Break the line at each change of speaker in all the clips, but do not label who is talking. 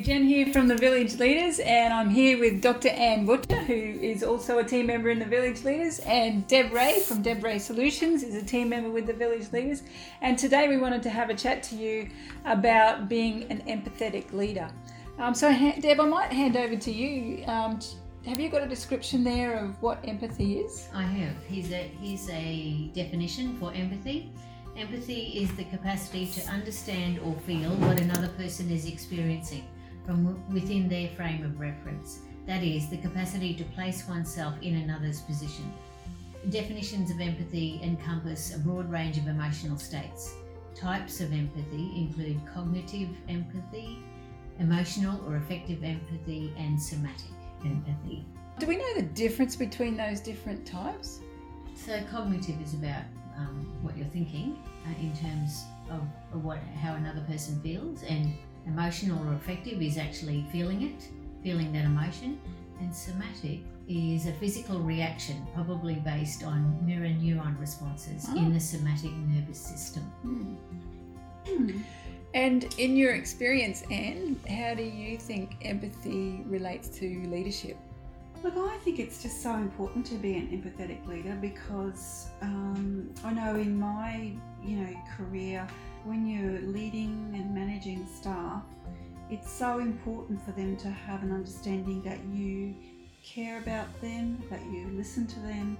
Jen here from the Village Leaders, and I'm here with Dr. Anne Butcher, who is also a team member in the Village Leaders, and Deb Ray from Deb Ray Solutions is a team member with the Village Leaders. And today we wanted to have a chat to you about being an empathetic leader. Um, so, Deb, I might hand over to you. Um, have you got a description there of what empathy is?
I have. Here's a, here's a definition for empathy. Empathy is the capacity to understand or feel what another person is experiencing from within their frame of reference. That is, the capacity to place oneself in another's position. Definitions of empathy encompass a broad range of emotional states. Types of empathy include cognitive empathy, emotional or affective empathy, and somatic empathy.
Do we know the difference between those different types?
So, cognitive is about um, what you're thinking uh, in terms of, of, what how another person feels, and emotional or affective is actually feeling it, feeling that emotion, and somatic is a physical reaction, probably based on mirror neuron responses oh. in the somatic nervous system.
Hmm. Hmm. And in your experience, Anne, how do you think empathy relates to leadership?
Look, I think it's just so important to be an empathetic leader because um, I know in my you know career, when you're leading and managing staff, it's so important for them to have an understanding that you care about them, that you listen to them,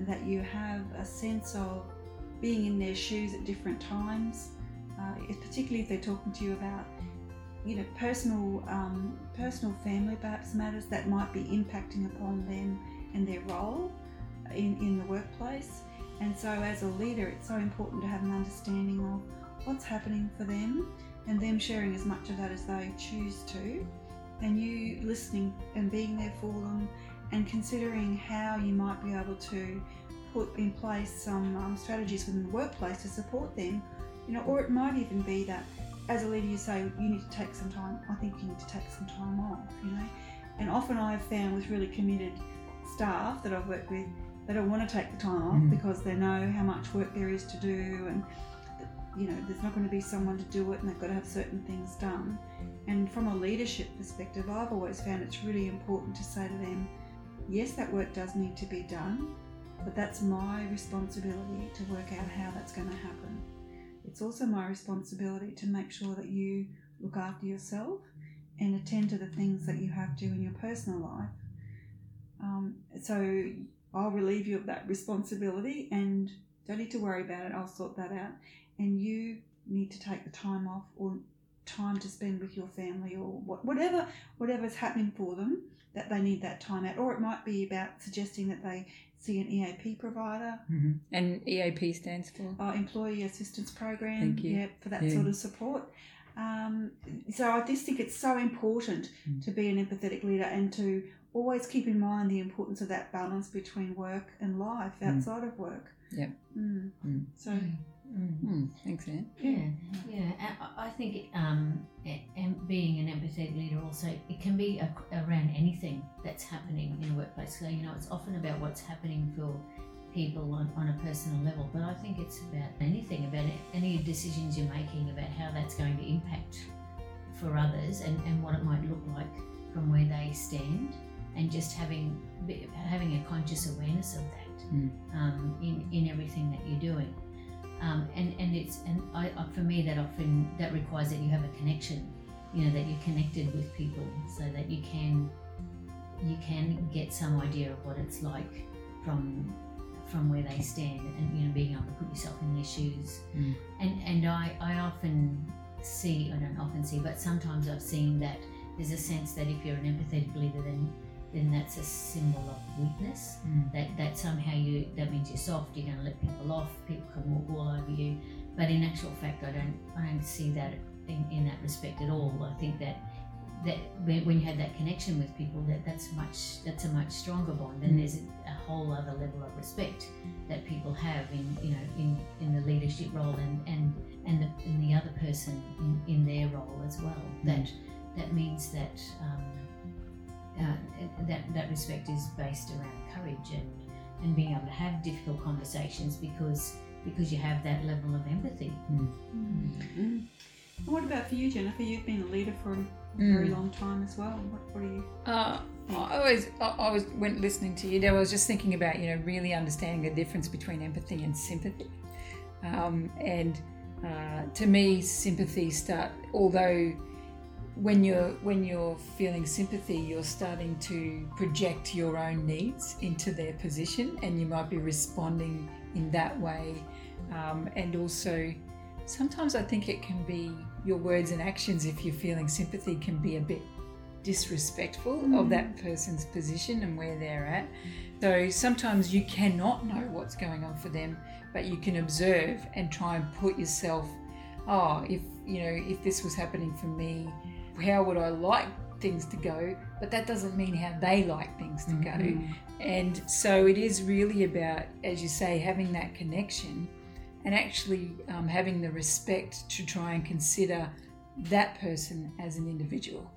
that you have a sense of being in their shoes at different times, uh, particularly if they're talking to you about you know, personal, um, personal family perhaps matters that might be impacting upon them and their role in, in the workplace. And so, as a leader, it's so important to have an understanding of what's happening for them and them sharing as much of that as they choose to, and you listening and being there for them and considering how you might be able to put in place some um, strategies within the workplace to support them, you know, or it might even be that as a leader, you say you need to take some time. I think you need to take some time off, you know. And often I've found with really committed staff that I've worked with, they don't want to take the time off mm. because they know how much work there is to do, and you know there's not going to be someone to do it, and they've got to have certain things done. And from a leadership perspective, I've always found it's really important to say to them, yes, that work does need to be done, but that's my responsibility to work out how that's going to happen it's also my responsibility to make sure that you look after yourself and attend to the things that you have to in your personal life. Um, so I'll relieve you of that responsibility and don't need to worry about it. I'll sort that out. And you need to take the time off or time to spend with your family or whatever whatever's happening for them that they need that time out. Or it might be about suggesting that they see an EAP provider.
Mm-hmm. And EAP stands for?
Uh, Employee Assistance Program.
Thank you.
Yeah, for that yeah. sort of support. Um, so I just think it's so important mm. to be an empathetic leader and to always keep in mind the importance of that balance between work and life mm. outside mm. of work.
Yeah.
Mm.
mm.
So.
Mm. Mm. Thanks, Anne.
Yeah, yeah. I think um, being an empathetic leader also it can be a, around anything that's happening in a workplace. So you know, it's often about what's happening for people on, on a personal level, but I think it's about anything, about any decisions you're making about how that's going to impact for others and, and what it might look like from where they stand, and just having having a conscious awareness of that mm. um, in in everything that you're doing. Um, and and it's and I, for me that often that requires that you have a connection, you know, that you're connected with people, so that you can you can get some idea of what it's like from from where they stand, and you know, being able to put yourself in their shoes. Mm. And and I I often see I don't often see, but sometimes I've seen that there's a sense that if you're an empathetic leader, then then that's a symbol weakness. Mm. That that somehow you that means you're soft. You're going to let people off. People can walk all over you. But in actual fact, I don't I don't see that in, in that respect at all. I think that that when you have that connection with people, that that's much that's a much stronger bond. And mm. there's a, a whole other level of respect that people have in you know in, in the leadership role and and and the, and the other person in, in their role as well. Mm. That that means that. Um, uh, that that respect is based around courage and and being able to have difficult conversations because because you have that level of empathy.
Mm. Mm. What about for you, Jennifer? You've been a leader for a very
Mm.
long time as well. What, what do you?
Uh, I always, I I was when listening to you, Deb, I was just thinking about you know really understanding the difference between empathy and sympathy, um, and uh, to me, sympathy start although when you're when you're feeling sympathy, you're starting to project your own needs into their position, and you might be responding in that way, um, and also sometimes I think it can be your words and actions if you're feeling sympathy can be a bit disrespectful of
Mm.
that person's position and where they're at. So sometimes you cannot know what's going on for them, but you can observe and try and put yourself, oh, if you know, if this was happening for me, how would I like things to go? But that doesn't mean how they like things to go.
Mm.
And so it is really about, as you say, having that connection and actually um, having the respect to try and consider that person as an individual.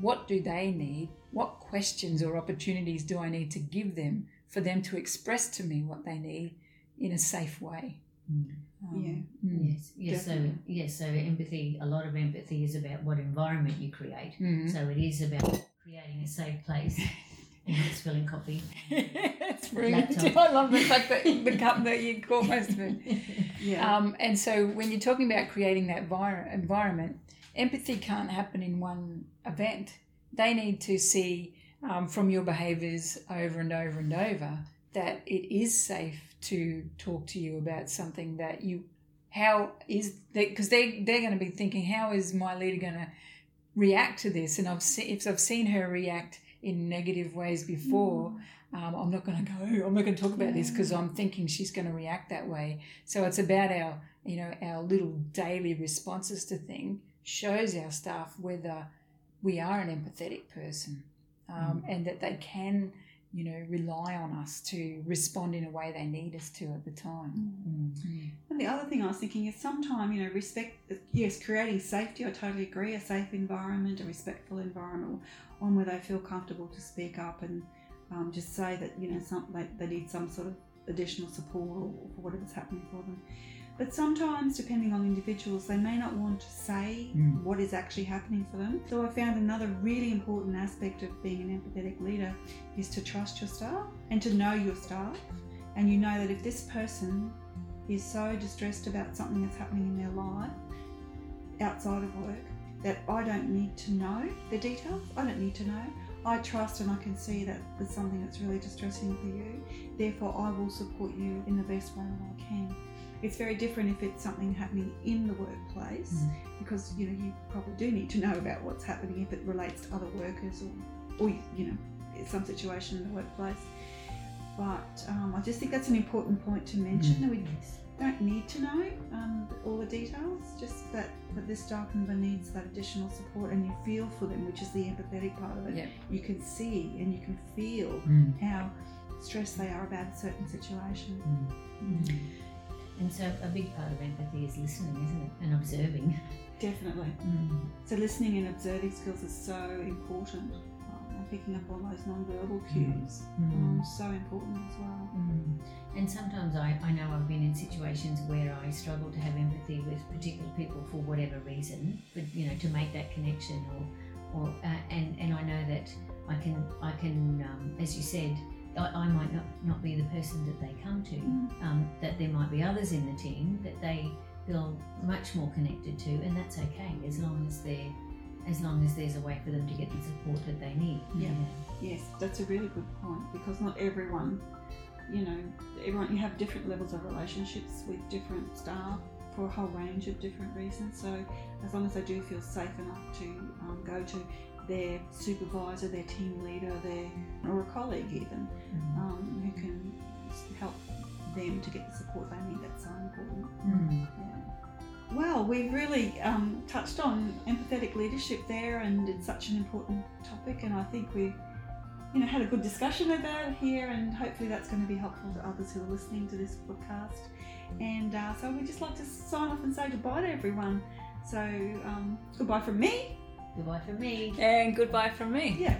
What do they need? What questions or opportunities do I need to give them for them to express to me what they need in a safe way?
Mm.
Um, mm,
Yes, yes. So yes, so empathy. A lot of empathy is about what environment you create.
mm.
So it is about creating a safe place. and not spilling coffee.
That's brilliant.
Laptop.
I love the fact that the cup that you caught most of it.
Yeah.
Um, and so when you're talking about creating that vir- environment, empathy can't happen in one event. They need to see um, from your behaviours over and over and over that it is safe to talk to you about something that you, how is that, because they, they're going to be thinking, how is my leader going to react to this? And I've seen, if I've seen her react in negative ways before, um, I'm not going to go. I'm not going to talk about this because I'm thinking she's going to react that way. So it's about our, you know, our little daily responses to thing shows our staff whether we are an empathetic person, um, and that they can, you know, rely on us to respond in a way they need us to at the time.
Mm.
And the other thing I was thinking is sometimes, you know, respect, yes, creating safety, I totally agree, a safe environment, a respectful environment, one where they feel comfortable to speak up and um, just say that, you know, some, they, they need some sort of additional support or whatever's happening for them. But sometimes, depending on individuals, they may not want to say
Mm.
what is actually happening for them. So I found another really important aspect of being an empathetic leader is to trust your staff and to know your staff. And you know that if this person is so distressed about something that's happening in their life outside of work that I don't need to know the details. I don't need to know. I trust and I can see that there's something that's really distressing for you. Therefore, I will support you in the best way that I can. It's very different if it's something happening in the workplace
Mm.
because you know you probably do need to know about what's happening if it relates to other workers or, or you know, some situation in the workplace. But um, I just think that's an important point to mention. that We don't need to know um, all the details, just that, that this staff member needs that additional support and you feel for them, which is the empathetic part of it.
Yeah.
You can see and you can feel
Mm.
how stressed they are about a certain situation.
Mm. And so a big part of empathy is listening, isn't it? And observing.
Definitely.
Mm.
So listening and observing skills is so important. Um, and picking up on those non-verbal cues, um, so important as well.
Mm. And sometimes I, I know I've been in situations where I struggle to have empathy with particular people for whatever reason, but you know, to make that connection, or, or uh, and and I know that I can I can, um, as you said, I, I might not not be the person that they come to.
Mm.
Um, that there might be others in the team that they feel much more connected to, and that's okay as long as they're as long as there's a way for them to get the support that they need.
Yeah. Yes, that's a really good point because not everyone, you know, everyone you have different levels of relationships with different staff for a whole range of different reasons. So as long as they do feel safe enough to um, go to their supervisor, their team leader, their or a colleague even,
Mm.
um, who can help them to get the support they need, that's so important.
Mm.
Yeah. Well, we've really um, touched on empathetic leadership there, and it's such an important topic. And I think we, you know, had a good discussion about it here, and hopefully that's going to be helpful to others who are listening to this podcast. And uh, so we'd just like to sign off and say goodbye to everyone. So um, goodbye from me.
Goodbye from me.
And goodbye from me.
Yeah.